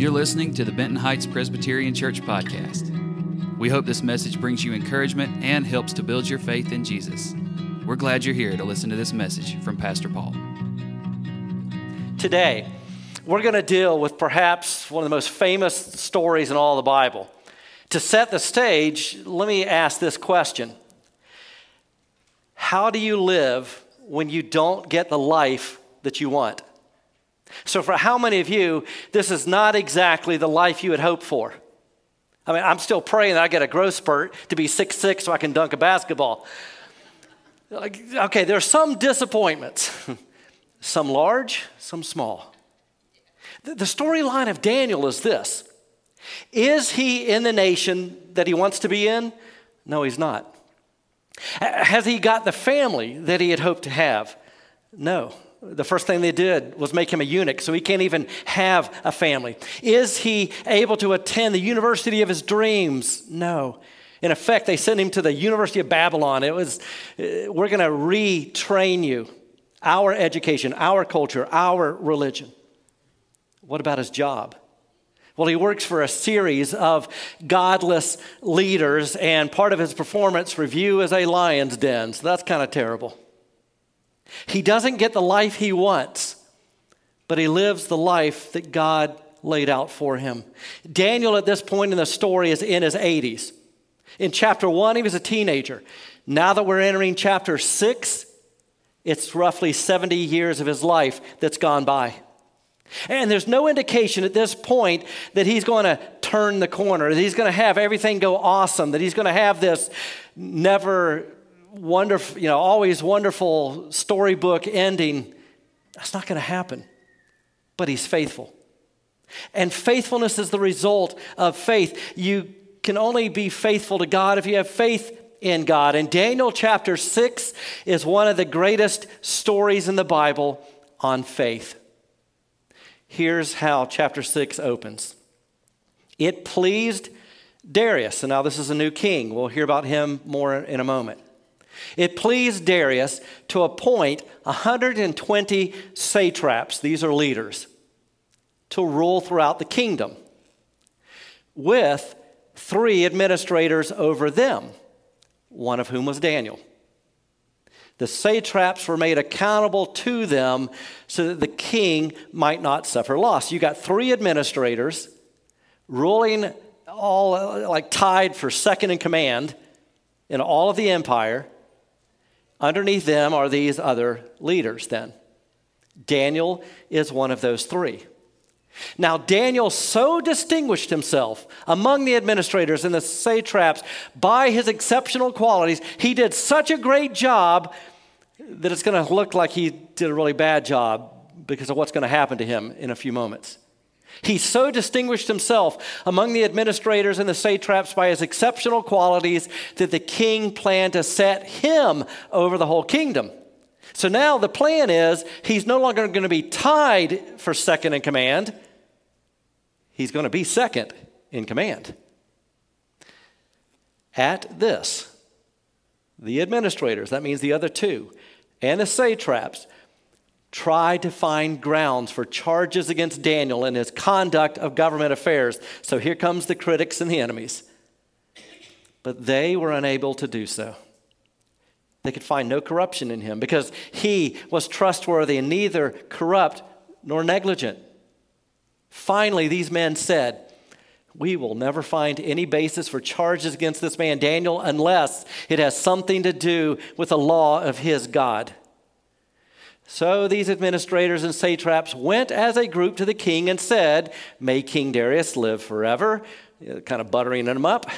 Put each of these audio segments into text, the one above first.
You're listening to the Benton Heights Presbyterian Church podcast. We hope this message brings you encouragement and helps to build your faith in Jesus. We're glad you're here to listen to this message from Pastor Paul. Today, we're going to deal with perhaps one of the most famous stories in all the Bible. To set the stage, let me ask this question How do you live when you don't get the life that you want? So, for how many of you, this is not exactly the life you had hoped for? I mean, I'm still praying that I get a growth spurt to be six six so I can dunk a basketball. Like, okay, there are some disappointments, some large, some small. The, the storyline of Daniel is this Is he in the nation that he wants to be in? No, he's not. Has he got the family that he had hoped to have? No the first thing they did was make him a eunuch, so he can't even have a family. Is he able to attend the university of his dreams? No. In effect, they sent him to the University of Babylon. It was, uh, we're going to retrain you, our education, our culture, our religion. What about his job? Well, he works for a series of godless leaders, and part of his performance review is a lion's den, so that's kind of terrible. He doesn't get the life he wants, but he lives the life that God laid out for him. Daniel, at this point in the story, is in his 80s. In chapter one, he was a teenager. Now that we're entering chapter six, it's roughly 70 years of his life that's gone by. And there's no indication at this point that he's going to turn the corner, that he's going to have everything go awesome, that he's going to have this never wonderful, you know, always wonderful storybook ending. That's not going to happen. But he's faithful. And faithfulness is the result of faith. You can only be faithful to God if you have faith in God. And Daniel chapter 6 is one of the greatest stories in the Bible on faith. Here's how chapter 6 opens It pleased Darius. And now this is a new king. We'll hear about him more in a moment. It pleased Darius to appoint 120 satraps, these are leaders, to rule throughout the kingdom, with three administrators over them, one of whom was Daniel. The satraps were made accountable to them so that the king might not suffer loss. You got three administrators ruling all like tied for second in command in all of the empire Underneath them are these other leaders, then. Daniel is one of those three. Now, Daniel so distinguished himself among the administrators and the satraps by his exceptional qualities. He did such a great job that it's going to look like he did a really bad job because of what's going to happen to him in a few moments. He so distinguished himself among the administrators and the satraps by his exceptional qualities that the king planned to set him over the whole kingdom. So now the plan is he's no longer going to be tied for second in command, he's going to be second in command. At this, the administrators, that means the other two, and the satraps, tried to find grounds for charges against Daniel in his conduct of government affairs. So here comes the critics and the enemies. But they were unable to do so. They could find no corruption in him because he was trustworthy and neither corrupt nor negligent. Finally, these men said, We will never find any basis for charges against this man, Daniel, unless it has something to do with the law of his God. So these administrators and satraps went as a group to the king and said, May King Darius live forever, kind of buttering him up.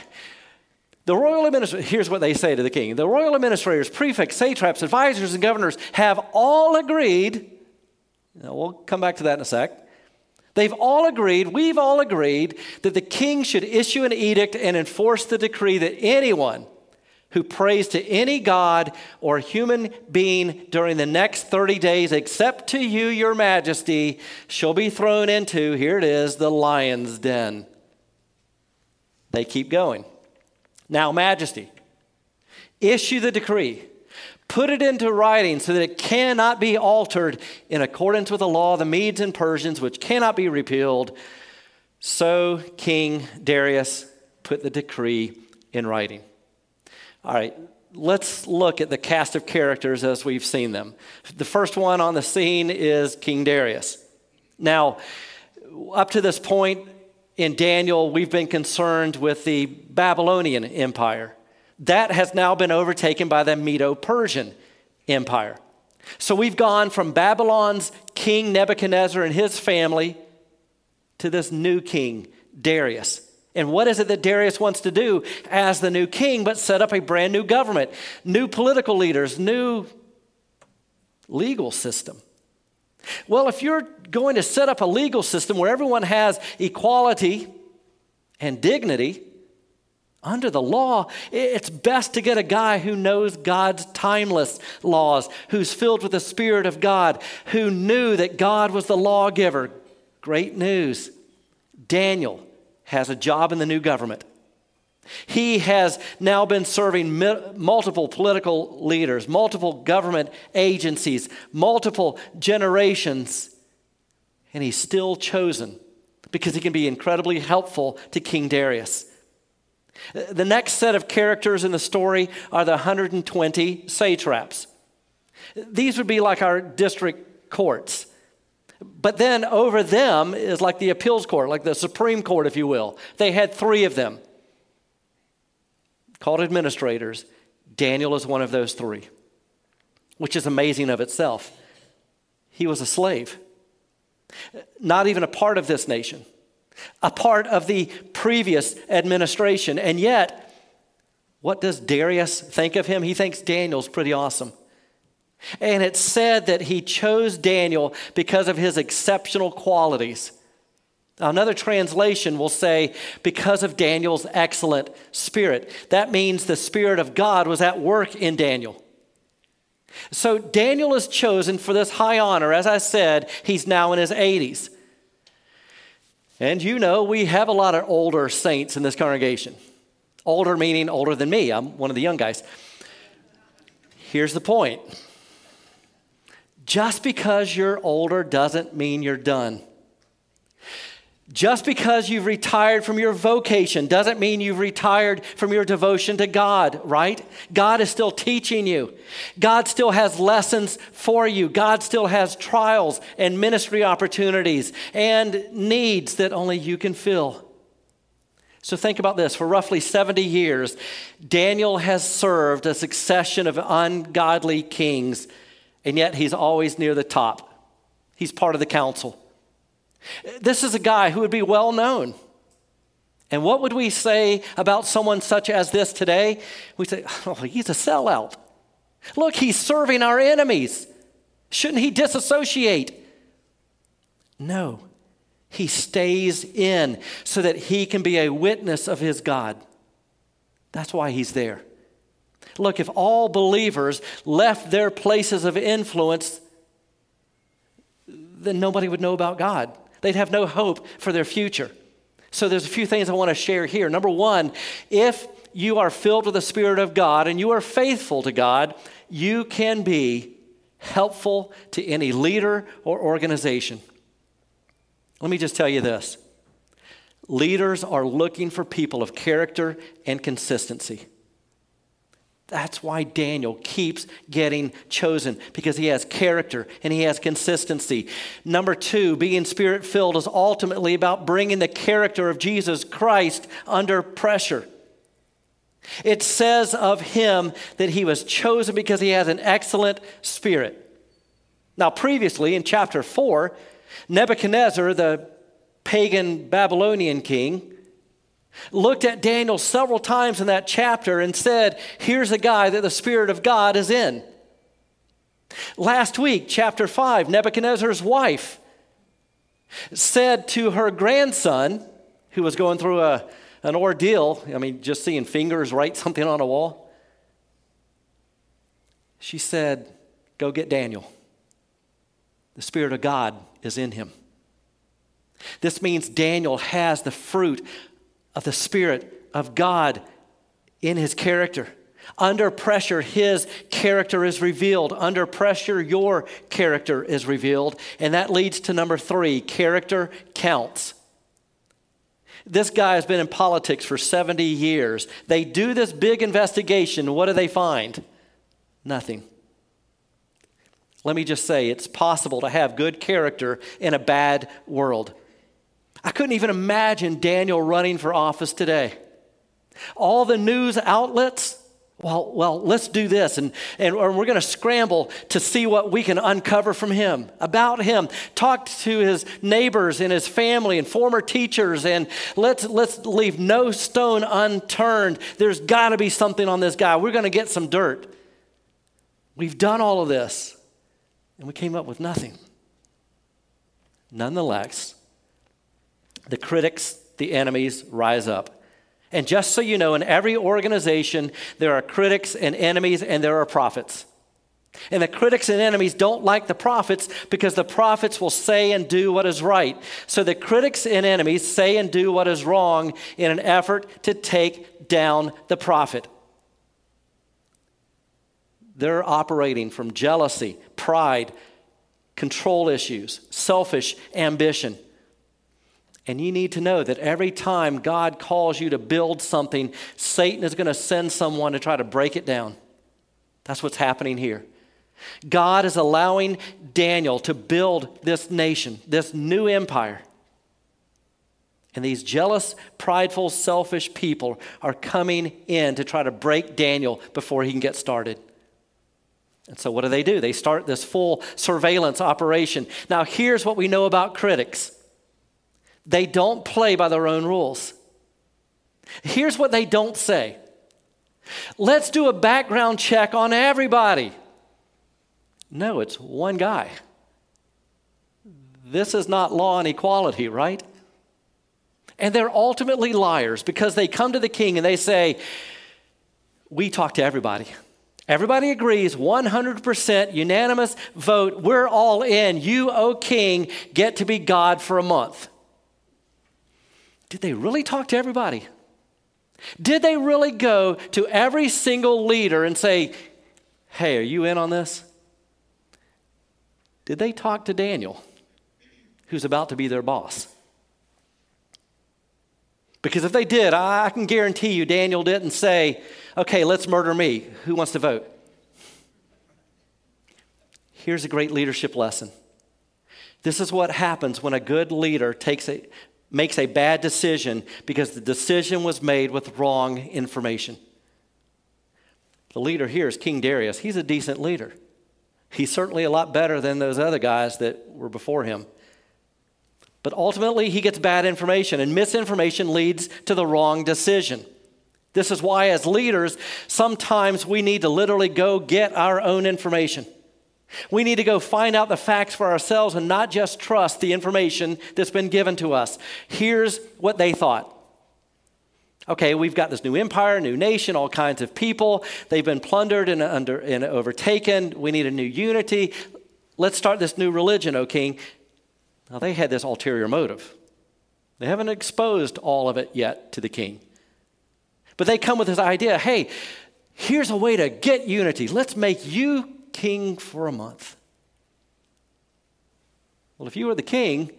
The royal administrators, here's what they say to the king the royal administrators, prefects, satraps, advisors, and governors have all agreed. We'll come back to that in a sec. They've all agreed, we've all agreed, that the king should issue an edict and enforce the decree that anyone who prays to any God or human being during the next 30 days, except to you, your majesty, shall be thrown into, here it is, the lion's den. They keep going. Now, majesty, issue the decree. Put it into writing so that it cannot be altered in accordance with the law of the Medes and Persians, which cannot be repealed. So King Darius put the decree in writing. All right, let's look at the cast of characters as we've seen them. The first one on the scene is King Darius. Now, up to this point in Daniel, we've been concerned with the Babylonian Empire. That has now been overtaken by the Medo Persian Empire. So we've gone from Babylon's king Nebuchadnezzar and his family to this new king, Darius. And what is it that Darius wants to do as the new king but set up a brand new government, new political leaders, new legal system? Well, if you're going to set up a legal system where everyone has equality and dignity under the law, it's best to get a guy who knows God's timeless laws, who's filled with the Spirit of God, who knew that God was the lawgiver, Great news Daniel has a job in the new government. He has now been serving multiple political leaders, multiple government agencies, multiple generations, and he's still chosen because he can be incredibly helpful to King Darius. The next set of characters in the story are the 120 satraps. These would be like our district courts. But then over them is like the appeals court, like the Supreme Court, if you will. They had three of them called administrators. Daniel is one of those three, which is amazing of itself. He was a slave, not even a part of this nation, a part of the previous administration. And yet, what does Darius think of him? He thinks Daniel's pretty awesome. And it's said that he chose Daniel because of his exceptional qualities. Another translation will say, because of Daniel's excellent spirit. That means the Spirit of God was at work in Daniel. So Daniel is chosen for this high honor. As I said, he's now in his 80s. And you know, we have a lot of older saints in this congregation. Older meaning older than me. I'm one of the young guys. Here's the point just because you're older doesn't mean you're done. Just because you've retired from your vocation doesn't mean you've retired from your devotion to God, right? God is still teaching you. God still has lessons for you. God still has trials and ministry opportunities and needs that only you can fill. So think about this for roughly 70 years, Daniel has served a succession of ungodly kings and yet he's always near the top. He's part of the council. This is a guy who would be well known. And what would we say about someone such as this today? We say, oh, he's a sellout. Look, he's serving our enemies. Shouldn't he disassociate? No, he stays in so that he can be a witness of his God. That's why he's there. Look, if all believers left their places of influence, then nobody would know about God. They'd have no hope for their future. So there's a few things I want to share here. Number one, if you are filled with the Spirit of God and you are faithful to God, you can be helpful to any leader or organization. Let me just tell you this leaders are looking for people of character and consistency. That's why Daniel keeps getting chosen because he has character and he has consistency. Number two, being spirit filled is ultimately about bringing the character of Jesus Christ under pressure. It says of him that he was chosen because he has an excellent spirit. Now, previously in chapter 4, Nebuchadnezzar, the pagan Babylonian king, looked at Daniel several times in that chapter and said, Here's a guy that the Spirit of God is in. Last week, chapter 5, Nebuchadnezzar's wife said to her grandson, who was going through a, an ordeal, I mean, just seeing fingers write something on a wall, she said, Go get Daniel. The Spirit of God is in him. This means Daniel has the fruit of the Spirit of God in his character. Under pressure, his character is revealed. Under pressure, your character is revealed. And that leads to number three character counts. This guy has been in politics for 70 years. They do this big investigation. What do they find? Nothing. Let me just say, it's possible to have good character in a bad world. I couldn't even imagine Daniel running for office today. All the news outlets, well, well, let's do this. And, and we're going to scramble to see what we can uncover from him, about him. Talk to his neighbors and his family and former teachers, and let's, let's leave no stone unturned. There's got to be something on this guy. We're going to get some dirt. We've done all of this, and we came up with nothing. Nonetheless, the critics, the enemies rise up. And just so you know, in every organization, there are critics and enemies, and there are prophets. And the critics and enemies don't like the prophets because the prophets will say and do what is right. So the critics and enemies say and do what is wrong in an effort to take down the prophet. They're operating from jealousy, pride, control issues, selfish ambition. And you need to know that every time God calls you to build something, Satan is going to send someone to try to break it down. That's what's happening here. God is allowing Daniel to build this nation, this new empire. And these jealous, prideful, selfish people are coming in to try to break Daniel before he can get started. And so, what do they do? They start this full surveillance operation. Now, here's what we know about critics they don't play by their own rules. Here's what they don't say let's do a background check on everybody. No, it's one guy. This is not law and equality, right? And they're ultimately liars because they come to the king and they say, We talk to everybody. Everybody agrees, 100% unanimous vote. We're all in. You, O king, get to be God for a month. Did they really talk to everybody? Did they really go to every single leader and say, Hey, are you in on this? Did they talk to Daniel, who's about to be their boss? Because if they did, I can guarantee you Daniel didn't say, Okay, let's murder me. Who wants to vote? Here's a great leadership lesson. This is what happens when a good leader takes a, makes a bad decision because the decision was made with wrong information. The leader here is King Darius. He's a decent leader. He's certainly a lot better than those other guys that were before him. But ultimately, he gets bad information, and misinformation leads to the wrong decision. This is why, as leaders, sometimes we need to literally go get our own information. We need to go find out the facts for ourselves and not just trust the information that's been given to us. Here's what they thought. Okay, we've got this new empire, new nation, all kinds of people. They've been plundered and, under, and overtaken. We need a new unity. Let's start this new religion, O king. Now, they had this ulterior motive. They haven't exposed all of it yet to the king. But they come with this idea hey, here's a way to get unity. Let's make you king for a month. Well, if you were the king,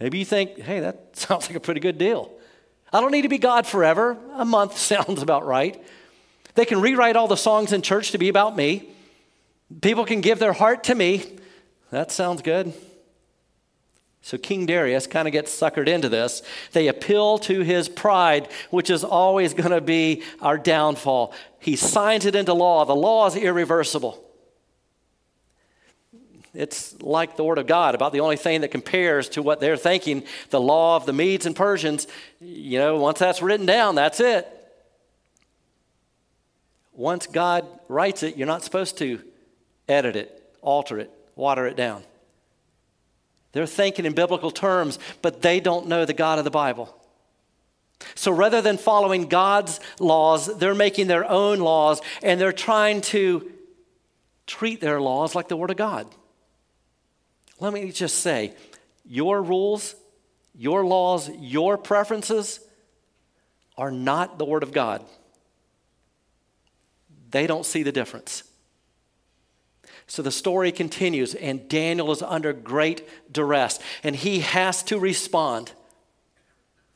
maybe you think, hey, that sounds like a pretty good deal. I don't need to be God forever. A month sounds about right. They can rewrite all the songs in church to be about me. People can give their heart to me. That sounds good. So King Darius kind of gets suckered into this. They appeal to his pride, which is always going to be our downfall. He signs it into law. The law is irreversible. It's like the Word of God, about the only thing that compares to what they're thinking. The law of the Medes and Persians, you know, once that's written down, that's it. Once God writes it, you're not supposed to edit it, alter it, water it down. They're thinking in biblical terms, but they don't know the God of the Bible. So rather than following God's laws, they're making their own laws and they're trying to treat their laws like the Word of God. Let me just say your rules, your laws, your preferences are not the Word of God. They don't see the difference. So the story continues, and Daniel is under great duress, and he has to respond.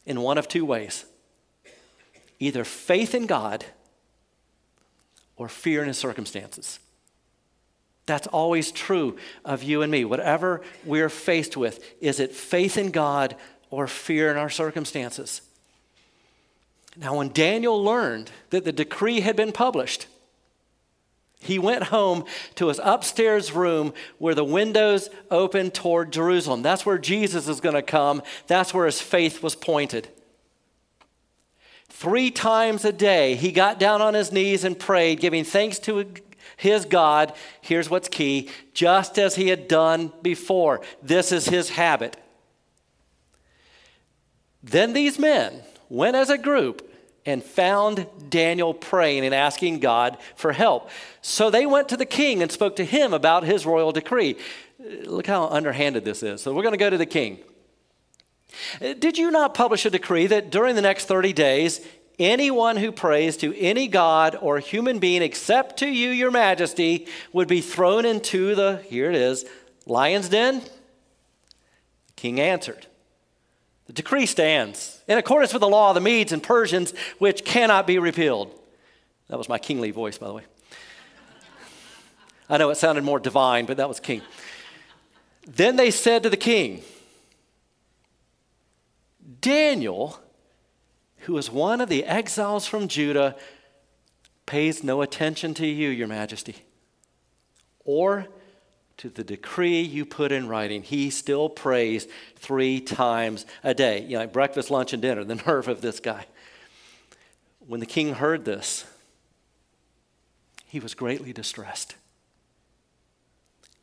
in one of two ways either faith in God or fear in his circumstances. That's always true of you and me. Whatever we're faced with, is it faith in God or fear in our circumstances? Now, when Daniel learned that the decree had been published, he went home to his upstairs room where the windows opened toward Jerusalem. That's where Jesus is going to come. That's where his faith was pointed. Three times a day, he got down on his knees and prayed, giving thanks to his God. Here's what's key just as he had done before. This is his habit. Then these men went as a group and found Daniel praying and asking God for help. So they went to the king and spoke to him about his royal decree. Look how underhanded this is. So we're going to go to the king. Did you not publish a decree that during the next 30 days, anyone who prays to any god or human being except to you, your majesty, would be thrown into the, here it is, lion's den? The king answered, The decree stands in accordance with the law of the Medes and Persians, which cannot be repealed. That was my kingly voice, by the way. I know it sounded more divine, but that was king. Then they said to the king, Daniel, who is one of the exiles from Judah, pays no attention to you, your majesty, or to the decree you put in writing. He still prays three times a day. You know, like breakfast, lunch, and dinner, the nerve of this guy. When the king heard this, he was greatly distressed.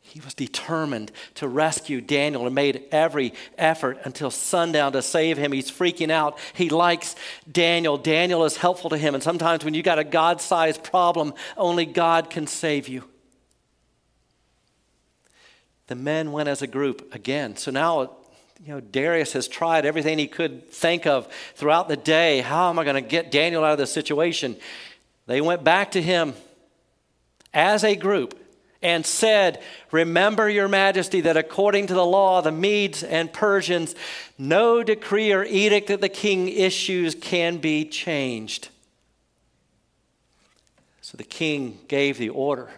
He was determined to rescue Daniel and made every effort until sundown to save him. He's freaking out. He likes Daniel. Daniel is helpful to him. And sometimes when you got a God sized problem, only God can save you. The men went as a group again. So now, you know, Darius has tried everything he could think of throughout the day. How am I going to get Daniel out of this situation? They went back to him as a group and said, Remember, your majesty, that according to the law, the Medes and Persians, no decree or edict that the king issues can be changed. So the king gave the order.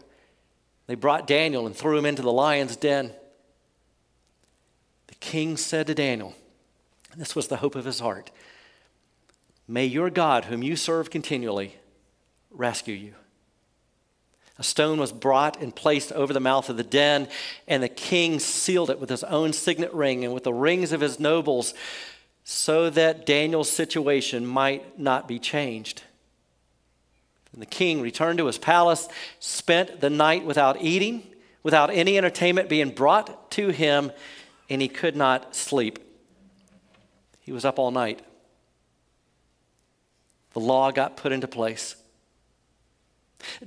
They brought Daniel and threw him into the lion's den. The king said to Daniel, this was the hope of his heart May your God, whom you serve continually, rescue you. A stone was brought and placed over the mouth of the den, and the king sealed it with his own signet ring and with the rings of his nobles, so that Daniel's situation might not be changed. And the king returned to his palace, spent the night without eating, without any entertainment being brought to him, and he could not sleep. He was up all night. The law got put into place.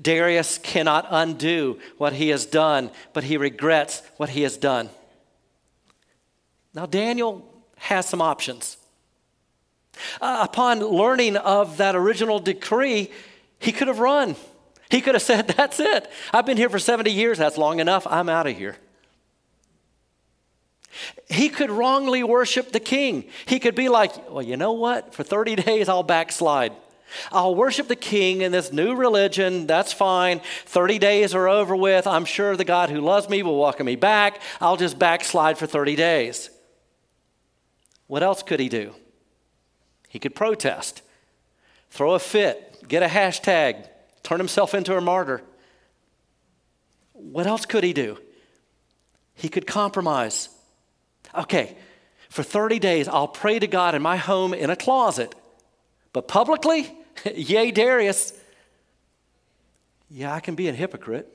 Darius cannot undo what he has done, but he regrets what he has done. Now, Daniel has some options. Uh, upon learning of that original decree, he could have run. He could have said, That's it. I've been here for 70 years. That's long enough. I'm out of here. He could wrongly worship the king. He could be like, Well, you know what? For 30 days, I'll backslide. I'll worship the king in this new religion. That's fine. 30 days are over with. I'm sure the God who loves me will welcome me back. I'll just backslide for 30 days. What else could he do? He could protest, throw a fit, get a hashtag, turn himself into a martyr. What else could he do? He could compromise. Okay, for 30 days, I'll pray to God in my home in a closet. But publicly, Yay, Darius. Yeah, I can be a hypocrite.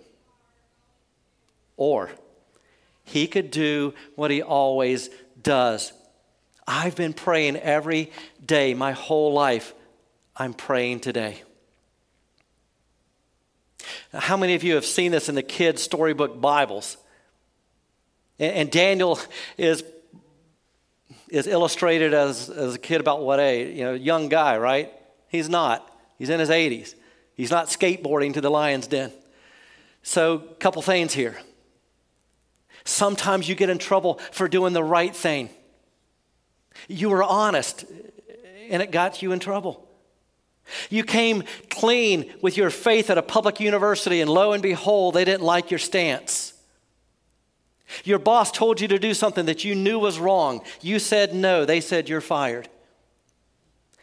Or he could do what he always does. I've been praying every day, my whole life. I'm praying today. Now, how many of you have seen this in the kids' storybook Bibles? And, Daniel is, is illustrated as, as a kid about what age? You know, young guy, right? He's not. He's in his 80s. He's not skateboarding to the lion's den. So, a couple things here. Sometimes you get in trouble for doing the right thing. You were honest and it got you in trouble. You came clean with your faith at a public university, and lo and behold, they didn't like your stance. Your boss told you to do something that you knew was wrong. You said no, they said you're fired.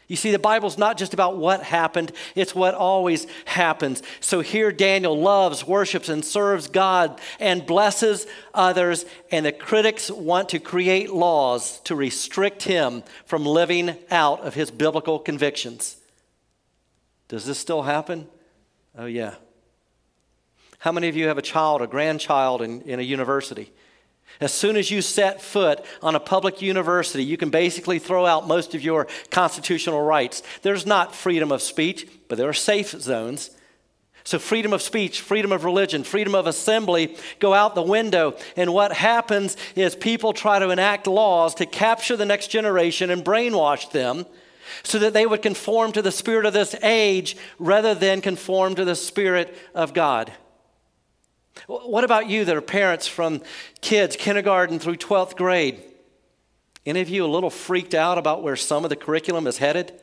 You see, the Bible's not just about what happened, it's what always happens. So here Daniel loves, worships, and serves God and blesses others, and the critics want to create laws to restrict him from living out of his biblical convictions. Does this still happen? Oh, yeah. How many of you have a child, a grandchild in, in a university? As soon as you set foot on a public university, you can basically throw out most of your constitutional rights. There's not freedom of speech, but there are safe zones. So, freedom of speech, freedom of religion, freedom of assembly go out the window. And what happens is people try to enact laws to capture the next generation and brainwash them so that they would conform to the spirit of this age rather than conform to the spirit of God. What about you that are parents from kids, kindergarten through 12th grade? Any of you a little freaked out about where some of the curriculum is headed?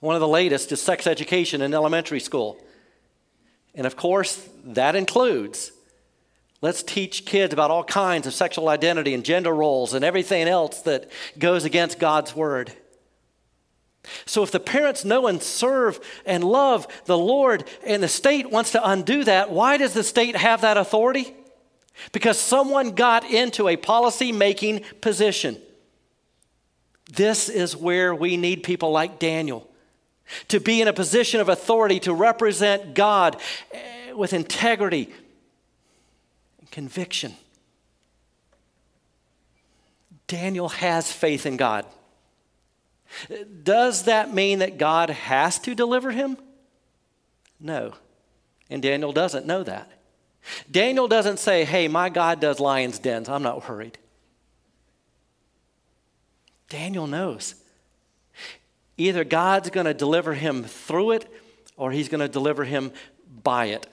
One of the latest is sex education in elementary school. And of course, that includes let's teach kids about all kinds of sexual identity and gender roles and everything else that goes against God's word. So, if the parents know and serve and love the Lord and the state wants to undo that, why does the state have that authority? Because someone got into a policy making position. This is where we need people like Daniel to be in a position of authority to represent God eh, with integrity and conviction. Daniel has faith in God. Does that mean that God has to deliver him? No. And Daniel doesn't know that. Daniel doesn't say, hey, my God does lion's dens. I'm not worried. Daniel knows. Either God's going to deliver him through it or he's going to deliver him by it.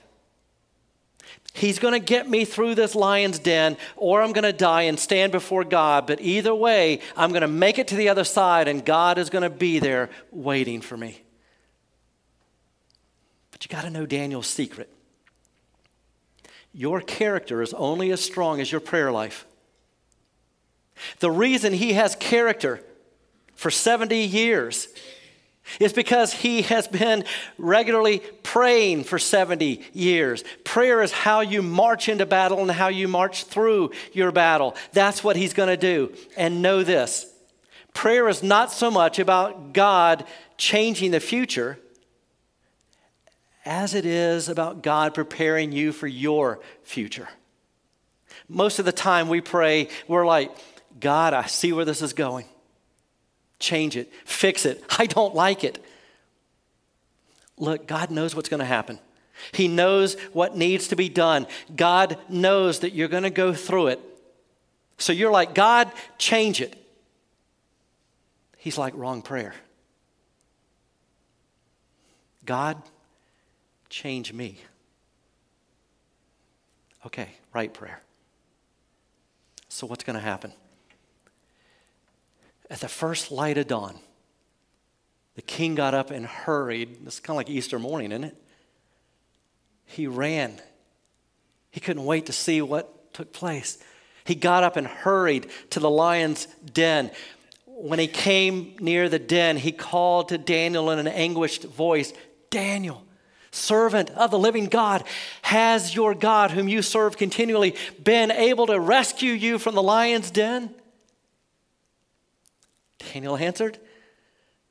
He's going to get me through this lion's den, or I'm going to die and stand before God. But either way, I'm going to make it to the other side, and God is going to be there waiting for me. But you got to know Daniel's secret. Your character is only as strong as your prayer life. The reason he has character for 70 years it's because he has been regularly praying for 70 years. Prayer is how you march into battle and how you march through your battle. That's what he's going to do. And know this prayer is not so much about God changing the future as it is about God preparing you for your future. Most of the time we pray, we're like, God, I see where this is going change it, fix it. I don't like it. Look, God knows what's going to happen. He knows what needs to be done. God knows that you're going to go through it. So you're like, God, change it. He's like, wrong prayer. God, change me. Okay, right prayer. So what's going to happen? At the first light of dawn, the king got up and hurried. It's kind of like Easter morning, isn't it? He ran. He couldn't wait to see what took place. He got up and hurried to the lion's den. When he came near the den, he called to Daniel in an anguished voice Daniel, servant of the living God, has your God, whom you serve continually, been able to rescue you from the lion's den? Daniel answered,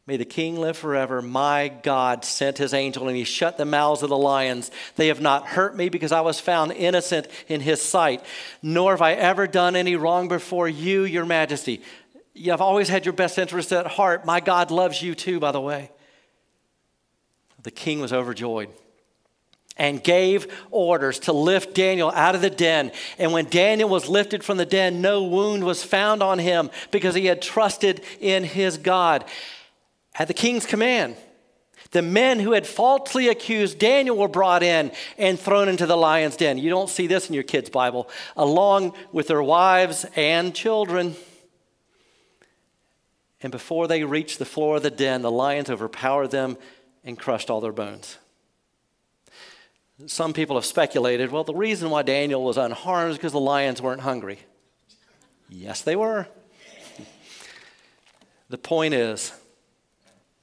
May the king live forever. My God sent his angel and he shut the mouths of the lions. They have not hurt me because I was found innocent in his sight, nor have I ever done any wrong before you, your majesty. You have always had your best interest at heart. My God loves you too, by the way. The king was overjoyed and gave orders to lift Daniel out of the den. And when Daniel was lifted from the den, no wound was found on him because he had trusted in his God. At the king's command, the men who had falsely accused Daniel were brought in and thrown into the lion's den. You don't see this in your kids' Bible, along with their wives and children. And before they reached the floor of the den, the lions overpowered them and crushed all their bones. Some people have speculated well, the reason why Daniel was unharmed is because the lions weren't hungry. Yes, they were. The point is,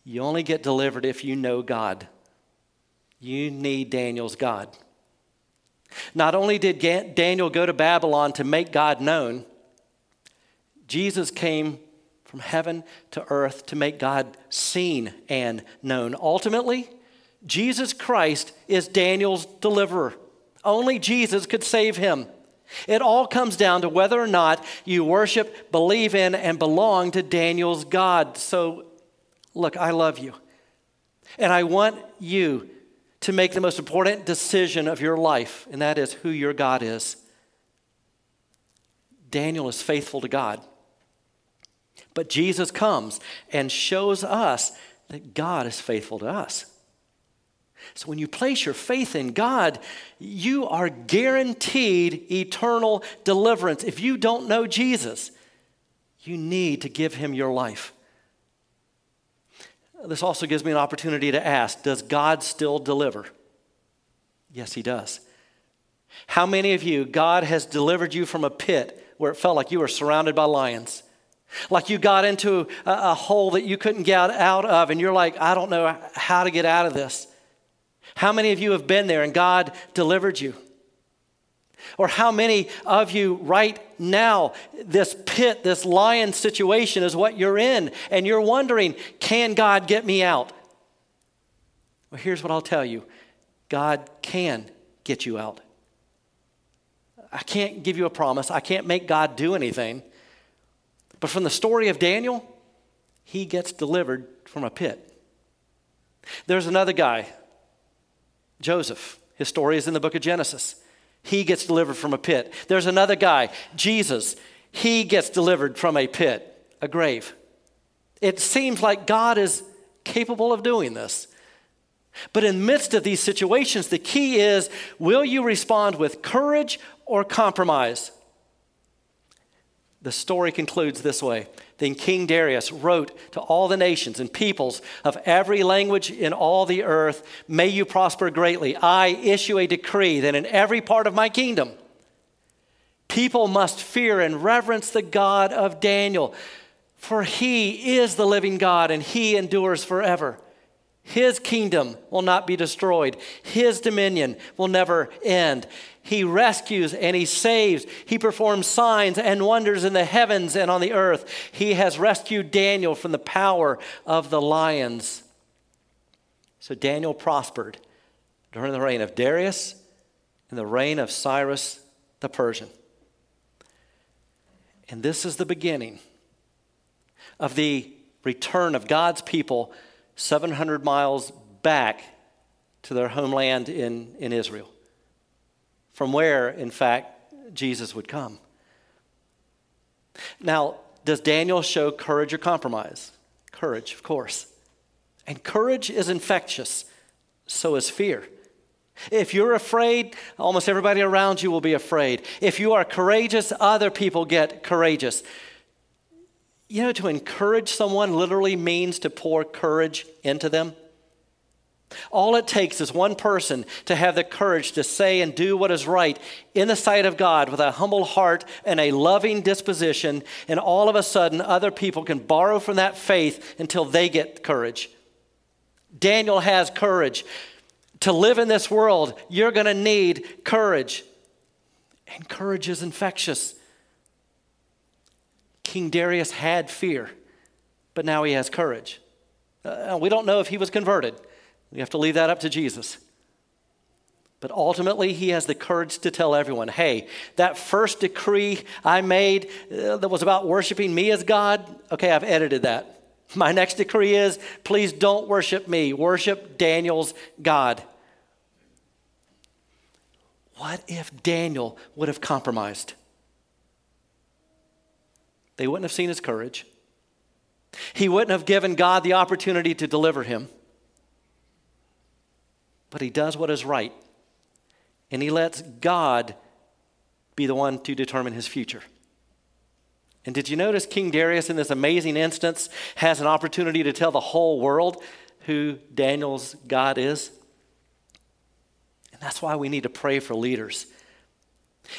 you only get delivered if you know God. You need Daniel's God. Not only did Daniel go to Babylon to make God known, Jesus came from heaven to earth to make God seen and known. Ultimately, Jesus Christ is Daniel's deliverer. Only Jesus could save him. It all comes down to whether or not you worship, believe in, and belong to Daniel's God. So, look, I love you. And I want you to make the most important decision of your life, and that is who your God is. Daniel is faithful to God. But Jesus comes and shows us that God is faithful to us. So when you place your faith in God, you are guaranteed eternal deliverance. If you don't know Jesus, you need to give him your life. This also gives me an opportunity to ask Does God still deliver? Yes, He does. How many of you, God has delivered you from a pit where it felt like you were surrounded by lions? Like you got into a, a, hole that you couldn't get out of, and you're like, I don't know how to get out of this. How many of you have been there and God delivered you? Or how many of you right now, this pit, this lion situation is what you're in, and you're wondering, can God get me out? Well, here's what I'll tell you God can get you out. I can't give you a promise, I can't make God do anything. But from the story of Daniel, he gets delivered from a pit. There's another guy, Joseph. His story is in the book of Genesis. He gets delivered from a pit. There's another guy, Jesus. He gets delivered from a pit, a grave. It seems like God is capable of doing this. But in midst of these situations, the key is will you respond with courage or compromise? The story concludes this way. Then King Darius wrote to all the nations and peoples of every language in all the earth, May you prosper greatly. I issue a decree that in every part of my kingdom, people must fear and reverence the God of Daniel, for he is the living God and he endures forever. His kingdom will not be destroyed. His dominion will never end. He rescues and he saves. He performs signs and wonders in the heavens and on the earth. He has rescued Daniel from the power of the lions. So Daniel prospered during the reign of Darius and the reign of Cyrus the Persian. And this is the beginning of the return of God's people 700 miles back to their homeland in, in Israel, from where, in fact, Jesus would come. Now, does Daniel show courage or compromise? Courage, of course. And courage is infectious, so is fear. If you're afraid, almost everybody around you will be afraid. If you are courageous, other people get courageous. You know, to encourage someone literally means to pour courage into them. All it takes is one person to have the courage to say and do what is right in the sight of God with a humble heart and a loving disposition, and all of a sudden, other people can borrow from that faith until they get courage. Daniel has courage. To live in this world, you're going to need courage. And courage is infectious. King Darius had fear, but now he has courage. Uh, we don't know if he was converted. We have to leave that up to Jesus. But ultimately, he has the courage to tell everyone hey, that first decree I made uh, that was about worshiping me as God, okay, I've edited that. My next decree is please don't worship me, worship Daniel's God. What if Daniel would have compromised? They wouldn't have seen his courage. He wouldn't have given God the opportunity to deliver him. But he does what is right. And he lets God be the one to determine his future. And did you notice King Darius in this amazing instance has an opportunity to tell the whole world who Daniel's God is? And that's why we need to pray for leaders.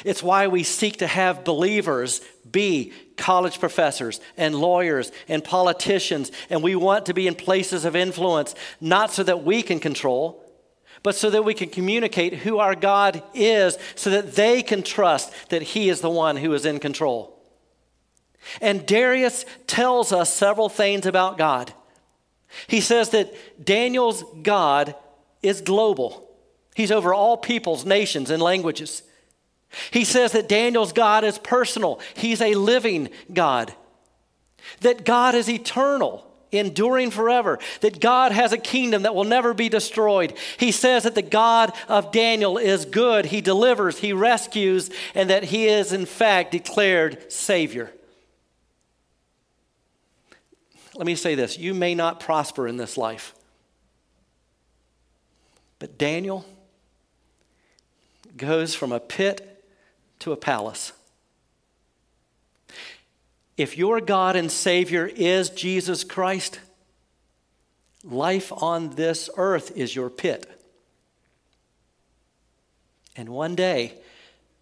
It's why we seek to have believers be college professors and lawyers and politicians, and we want to be in places of influence, not so that we can control, but so that we can communicate who our God is, so that they can trust that He is the one who is in control. And Darius tells us several things about God. He says that Daniel's God is global, He's over all peoples, nations, and languages. He says that Daniel's God is personal, He's a living God, that God is eternal. Enduring forever, that God has a kingdom that will never be destroyed. He says that the God of Daniel is good, He delivers, He rescues, and that He is, in fact, declared Savior. Let me say this you may not prosper in this life, but Daniel goes from a pit to a palace. If your God and Savior is Jesus Christ, life on this earth is your pit. And one day,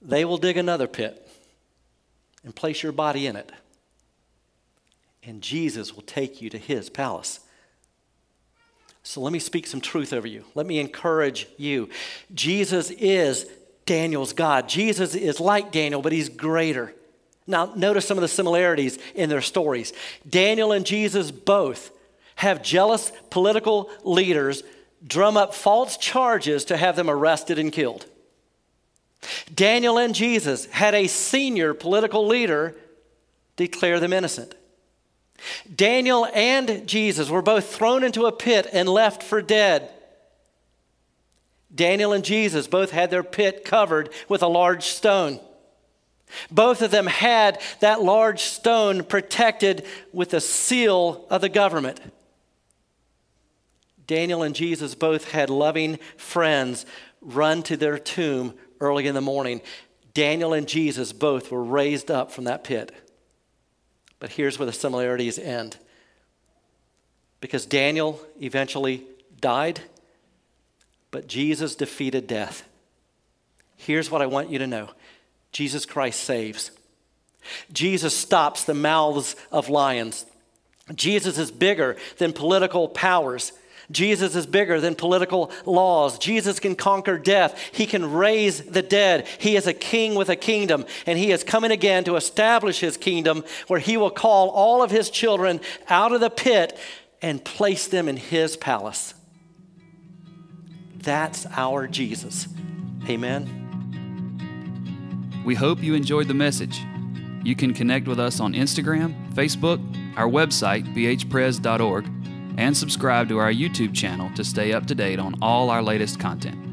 they will dig another pit and place your body in it. And Jesus will take you to his palace. So let me speak some truth over you. Let me encourage you. Jesus is Daniel's God. Jesus is like Daniel, but he's greater. Now, notice some of the similarities in their stories. Daniel and Jesus both have jealous political leaders drum up false charges to have them arrested and killed. Daniel and Jesus had a senior political leader declare them innocent. Daniel and Jesus were both thrown into a pit and left for dead. Daniel and Jesus both had their pit covered with a large stone. Both of them had that large stone protected with the seal of the government. Daniel and Jesus both had loving friends run to their tomb early in the morning. Daniel and Jesus both were raised up from that pit. But here's where the similarities end. Because Daniel eventually died but Jesus defeated death. Here's what I want you to know Jesus Christ saves. Jesus stops the mouths of lions. Jesus is bigger than political powers. Jesus is bigger than political laws. Jesus can conquer death. He can raise the dead. He is a king with a kingdom, and he is coming again to establish his kingdom where he will call all of his children out of the pit and place them in his palace. That's our Jesus. Amen. We hope you enjoyed the message. You can connect with us on Instagram, Facebook, our website, bhpres.org, and subscribe to our YouTube channel to stay up to date on all our latest content.